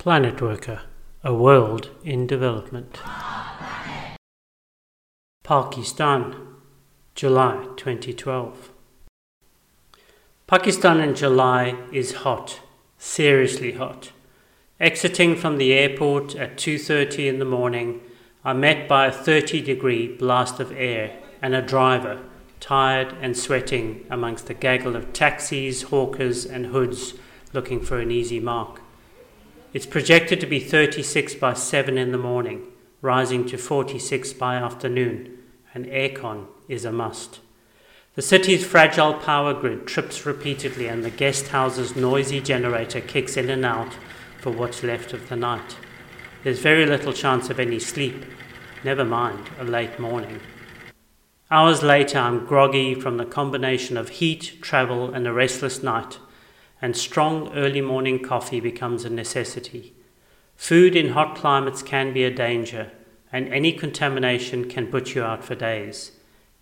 PlanetWorka, a world in development. Pakistan, July 2012. Pakistan in July is hot, seriously hot. Exiting from the airport at 2:30 in the morning, I'm met by a 30 degree blast of air and a driver, tired and sweating amongst a gaggle of taxis, hawkers and hoods looking for an easy mark. It's projected to be 36 by 7 in the morning, rising to 46 by afternoon, and aircon is a must. The city's fragile power grid trips repeatedly, and the guest house's noisy generator kicks in and out for what's left of the night. There's very little chance of any sleep, never mind a late morning. Hours later, I'm groggy from the combination of heat, travel, and a restless night and strong early morning coffee becomes a necessity. Food in hot climates can be a danger, and any contamination can put you out for days.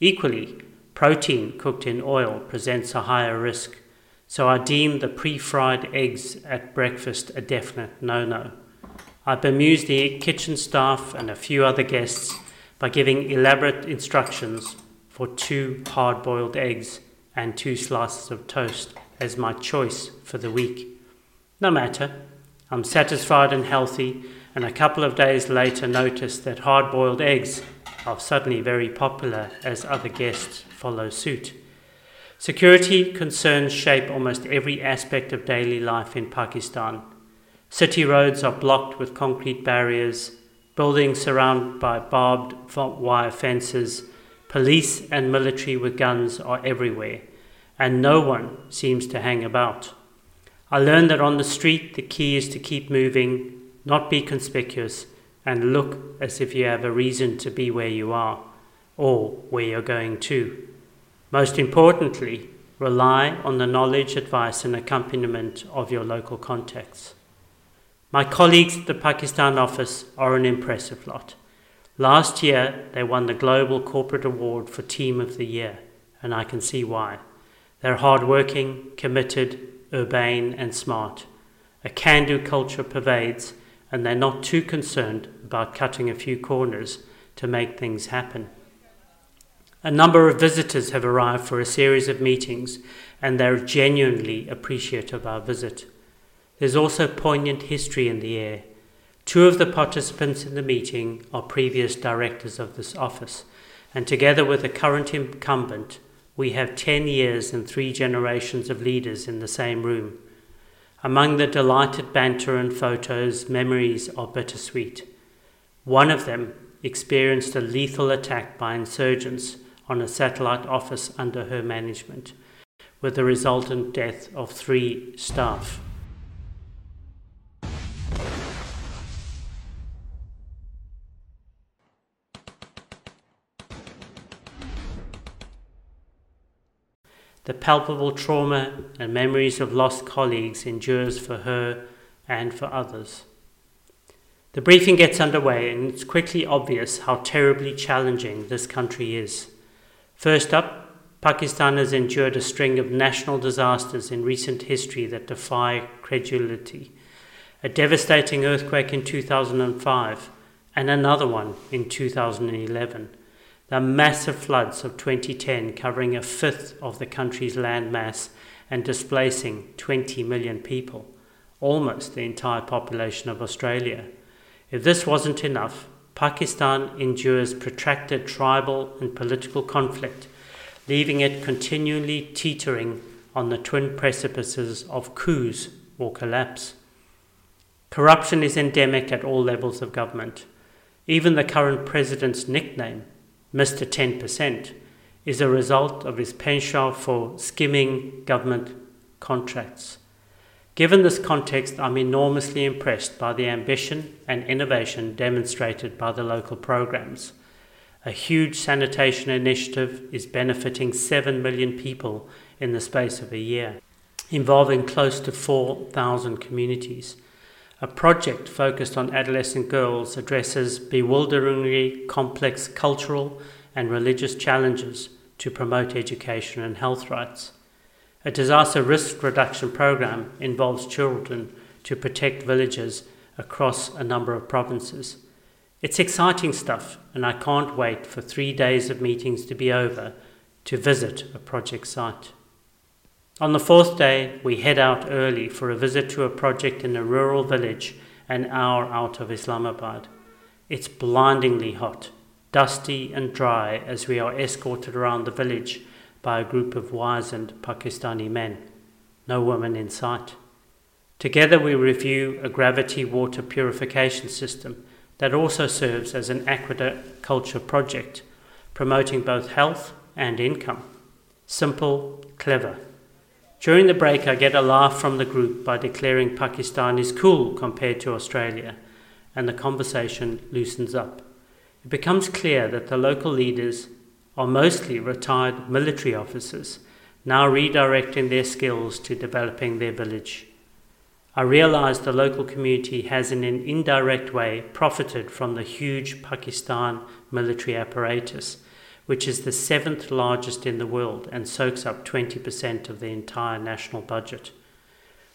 Equally, protein cooked in oil presents a higher risk, so I deem the pre fried eggs at breakfast a definite no no. I bemused the kitchen staff and a few other guests by giving elaborate instructions for two hard boiled eggs and two slices of toast as my choice for the week. No matter, I'm satisfied and healthy, and a couple of days later notice that hard boiled eggs are suddenly very popular as other guests follow suit. Security concerns shape almost every aspect of daily life in Pakistan. City roads are blocked with concrete barriers, buildings surrounded by barbed wire fences, police and military with guns are everywhere and no one seems to hang about. I learned that on the street the key is to keep moving, not be conspicuous, and look as if you have a reason to be where you are or where you're going to. Most importantly, rely on the knowledge, advice, and accompaniment of your local contacts. My colleagues at the Pakistan office are an impressive lot. Last year, they won the Global Corporate Award for Team of the Year, and I can see why. They're hardworking, committed, urbane, and smart. A can do culture pervades, and they're not too concerned about cutting a few corners to make things happen. A number of visitors have arrived for a series of meetings, and they're genuinely appreciative of our visit. There's also poignant history in the air. Two of the participants in the meeting are previous directors of this office, and together with the current incumbent, we have 10 years and three generations of leaders in the same room. Among the delighted banter and photos, memories are bittersweet. One of them experienced a lethal attack by insurgents on a satellite office under her management, with the resultant death of three staff. The palpable trauma and memories of lost colleagues endures for her and for others. The briefing gets underway, and it's quickly obvious how terribly challenging this country is. First up, Pakistan has endured a string of national disasters in recent history that defy credulity. A devastating earthquake in 2005 and another one in 2011 the massive floods of 2010 covering a fifth of the country's landmass and displacing 20 million people, almost the entire population of Australia. If this wasn't enough, Pakistan endures protracted tribal and political conflict, leaving it continually teetering on the twin precipices of coups or collapse. Corruption is endemic at all levels of government. Even the current president's nickname, Mr. 10%, is a result of his penchant for skimming government contracts. Given this context, I'm enormously impressed by the ambition and innovation demonstrated by the local programs. A huge sanitation initiative is benefiting 7 million people in the space of a year, involving close to 4,000 communities. A project focused on adolescent girls addresses bewilderingly complex cultural and religious challenges to promote education and health rights. A disaster risk reduction program involves children to protect villages across a number of provinces. It's exciting stuff, and I can't wait for three days of meetings to be over to visit a project site. On the fourth day, we head out early for a visit to a project in a rural village an hour out of Islamabad. It's blindingly hot, dusty, and dry as we are escorted around the village by a group of wizened Pakistani men. No women in sight. Together, we review a gravity water purification system that also serves as an aquaculture project, promoting both health and income. Simple, clever. During the break, I get a laugh from the group by declaring Pakistan is cool compared to Australia, and the conversation loosens up. It becomes clear that the local leaders are mostly retired military officers, now redirecting their skills to developing their village. I realize the local community has, in an indirect way, profited from the huge Pakistan military apparatus, which is the seventh largest in the world and soaks up 20% of the entire national budget.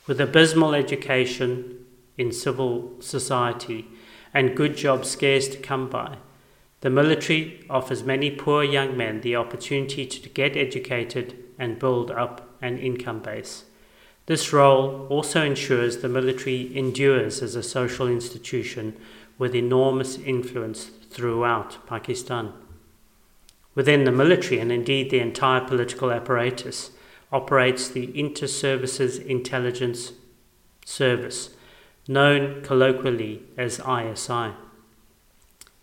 With abysmal education in civil society and good jobs scarce to come by, the military offers many poor young men the opportunity to get educated and build up an income base. This role also ensures the military endures as a social institution with enormous influence throughout Pakistan. Within the military, and indeed the entire political apparatus, operates the Inter Services Intelligence Service, known colloquially as ISI.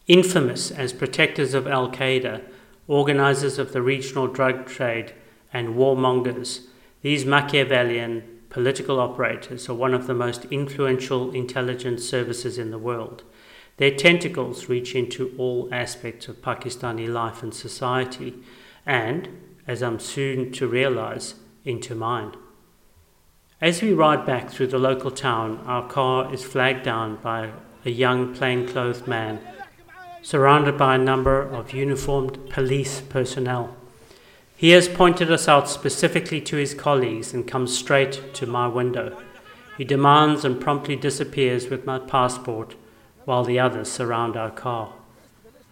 Infamous as protectors of Al Qaeda, organizers of the regional drug trade, and warmongers, these Machiavellian political operators are one of the most influential intelligence services in the world. Their tentacles reach into all aspects of Pakistani life and society, and, as I'm soon to realize, into mine. As we ride back through the local town, our car is flagged down by a young plainclothed man, surrounded by a number of uniformed police personnel. He has pointed us out specifically to his colleagues and comes straight to my window. He demands and promptly disappears with my passport while the others surround our car.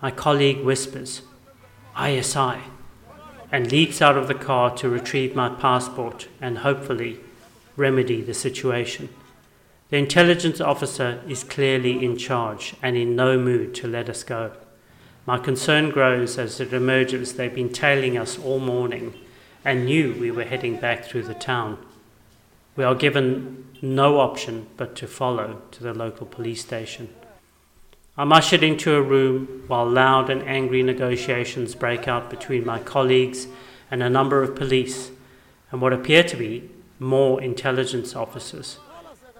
My colleague whispers, ISI, and leaps out of the car to retrieve my passport and hopefully remedy the situation. The intelligence officer is clearly in charge and in no mood to let us go. My concern grows as it emerges they've been tailing us all morning and knew we were heading back through the town. We are given no option but to follow to the local police station. I'm ushered into a room while loud and angry negotiations break out between my colleagues and a number of police and what appear to be more intelligence officers.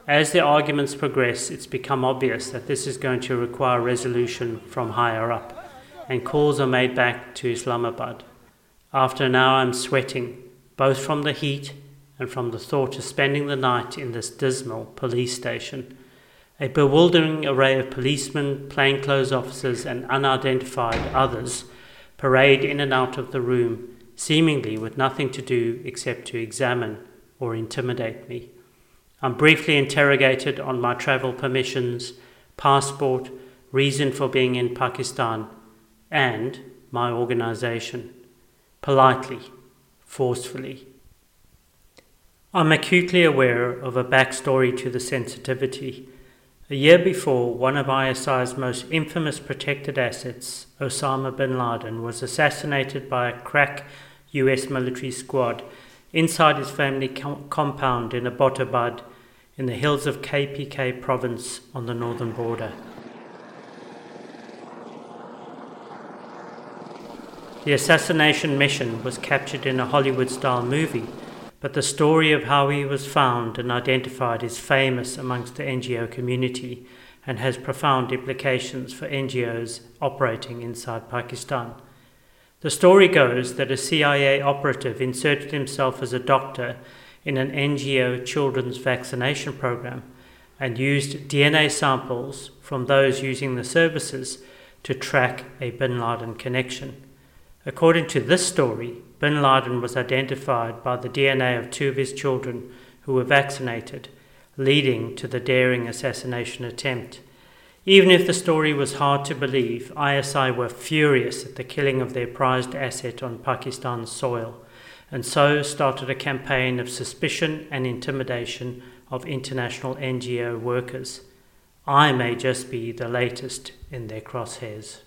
As the arguments progress, it's become obvious that this is going to require resolution from higher up and calls are made back to Islamabad. After an hour, I'm sweating, both from the heat and from the thought of spending the night in this dismal police station. A bewildering array of policemen, plainclothes officers, and unidentified others parade in and out of the room, seemingly with nothing to do except to examine or intimidate me. I'm briefly interrogated on my travel permissions, passport, reason for being in Pakistan, and my organization, politely, forcefully. I'm acutely aware of a backstory to the sensitivity. A year before, one of ISI's most infamous protected assets, Osama bin Laden, was assassinated by a crack US military squad inside his family com- compound in Abbottabad in the hills of KPK province on the northern border. The assassination mission was captured in a Hollywood style movie, but the story of how he was found and identified is famous amongst the NGO community and has profound implications for NGOs operating inside Pakistan. The story goes that a CIA operative inserted himself as a doctor in an NGO children's vaccination program and used DNA samples from those using the services to track a bin Laden connection. According to this story, bin Laden was identified by the DNA of two of his children who were vaccinated, leading to the daring assassination attempt. Even if the story was hard to believe, ISI were furious at the killing of their prized asset on Pakistan's soil, and so started a campaign of suspicion and intimidation of international NGO workers. I may just be the latest in their crosshairs.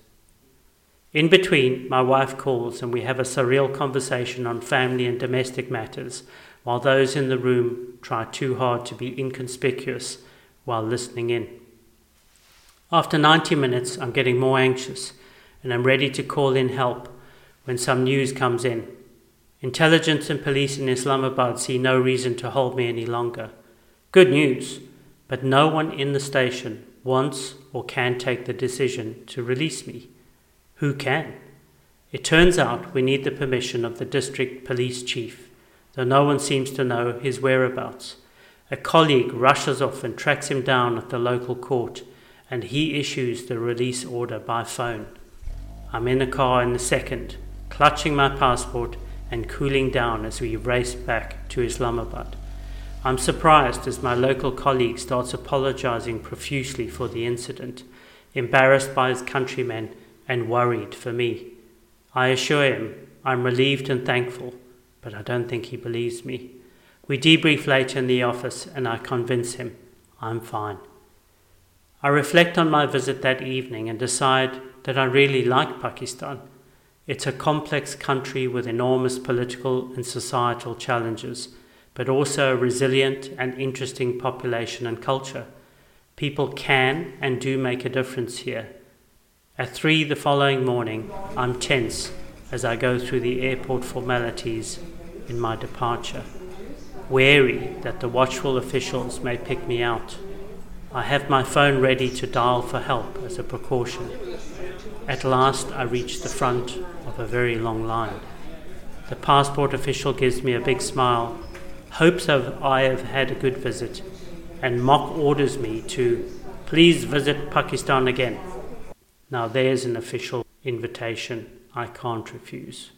In between, my wife calls and we have a surreal conversation on family and domestic matters, while those in the room try too hard to be inconspicuous while listening in. After 90 minutes, I'm getting more anxious and I'm ready to call in help when some news comes in. Intelligence and police in Islamabad see no reason to hold me any longer. Good news, but no one in the station wants or can take the decision to release me. Who can? It turns out we need the permission of the district police chief, though no one seems to know his whereabouts. A colleague rushes off and tracks him down at the local court and he issues the release order by phone. I'm in a car in a second, clutching my passport and cooling down as we race back to Islamabad. I'm surprised as my local colleague starts apologizing profusely for the incident, embarrassed by his countrymen and worried for me. I assure him I'm relieved and thankful, but I don't think he believes me. We debrief later in the office and I convince him I'm fine. I reflect on my visit that evening and decide that I really like Pakistan. It's a complex country with enormous political and societal challenges, but also a resilient and interesting population and culture. People can and do make a difference here. At three the following morning, I'm tense as I go through the airport formalities in my departure, wary that the watchful officials may pick me out. I have my phone ready to dial for help as a precaution. At last, I reach the front of a very long line. The passport official gives me a big smile, hopes I have had a good visit, and mock orders me to please visit Pakistan again. Now, there's an official invitation I can't refuse.